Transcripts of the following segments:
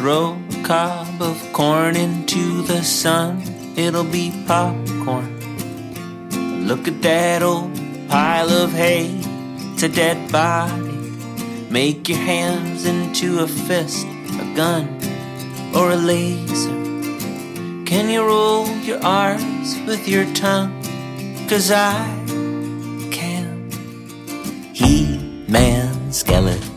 Throw a cob of corn into the sun, it'll be popcorn. Look at that old pile of hay, it's a dead body. Make your hands into a fist, a gun, or a laser. Can you roll your R's with your tongue? Cause I can. He Man Skeletor.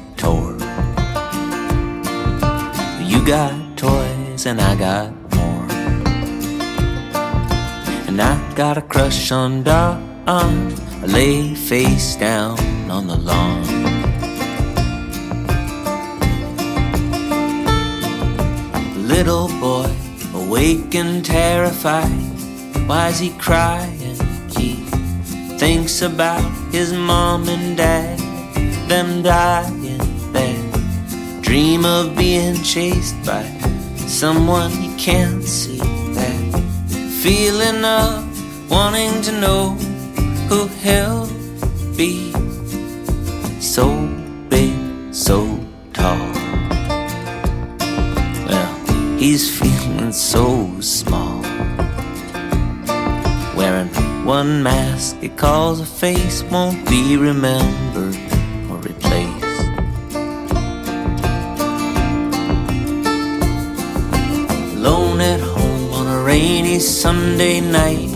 You got toys and I got more. And I got a crush on Dawn. I lay face down on the lawn. Little boy, awake and terrified. Why's he crying? He thinks about his mom and dad, them there. Dream of being chased by someone he can't see. That feeling of wanting to know who he'll be. So big, so tall. Well, he's feeling so small. Wearing one mask he calls a face won't be remembered rainy Sunday night,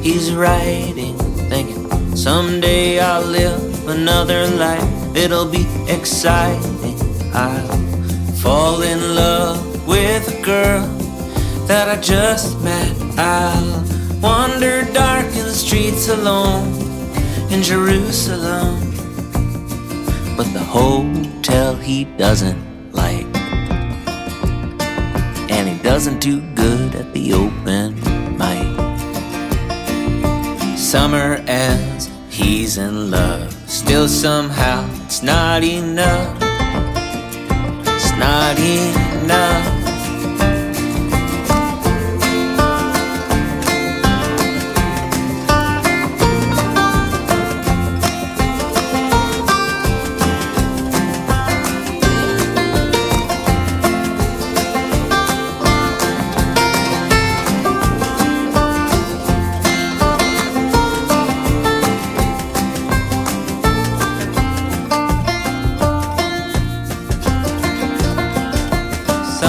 he's writing, thinking, someday I'll live another life. It'll be exciting. I'll fall in love with a girl that I just met. I'll wander dark in the streets alone in Jerusalem. But the hotel he doesn't Doesn't too good at the open mic. Summer ends, he's in love. Still, somehow, it's not enough. It's not enough.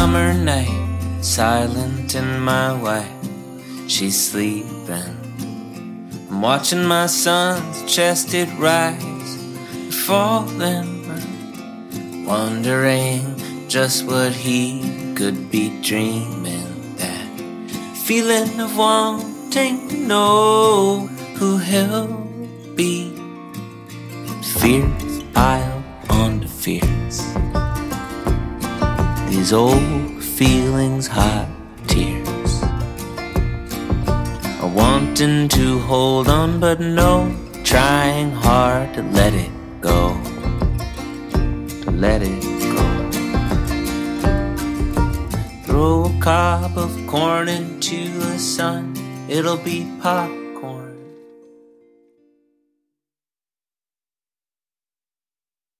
Summer night, silent in my wife, she's sleeping. I'm watching my son's chest it rise, and fall falling, wondering just what he could be dreaming. That feeling of wanting to know who he'll be. Fears pile onto fears. These old feelings, hot tears. Are wanting to hold on, but no, trying hard to let it go. To let it go. Throw a cob of corn into the sun, it'll be pop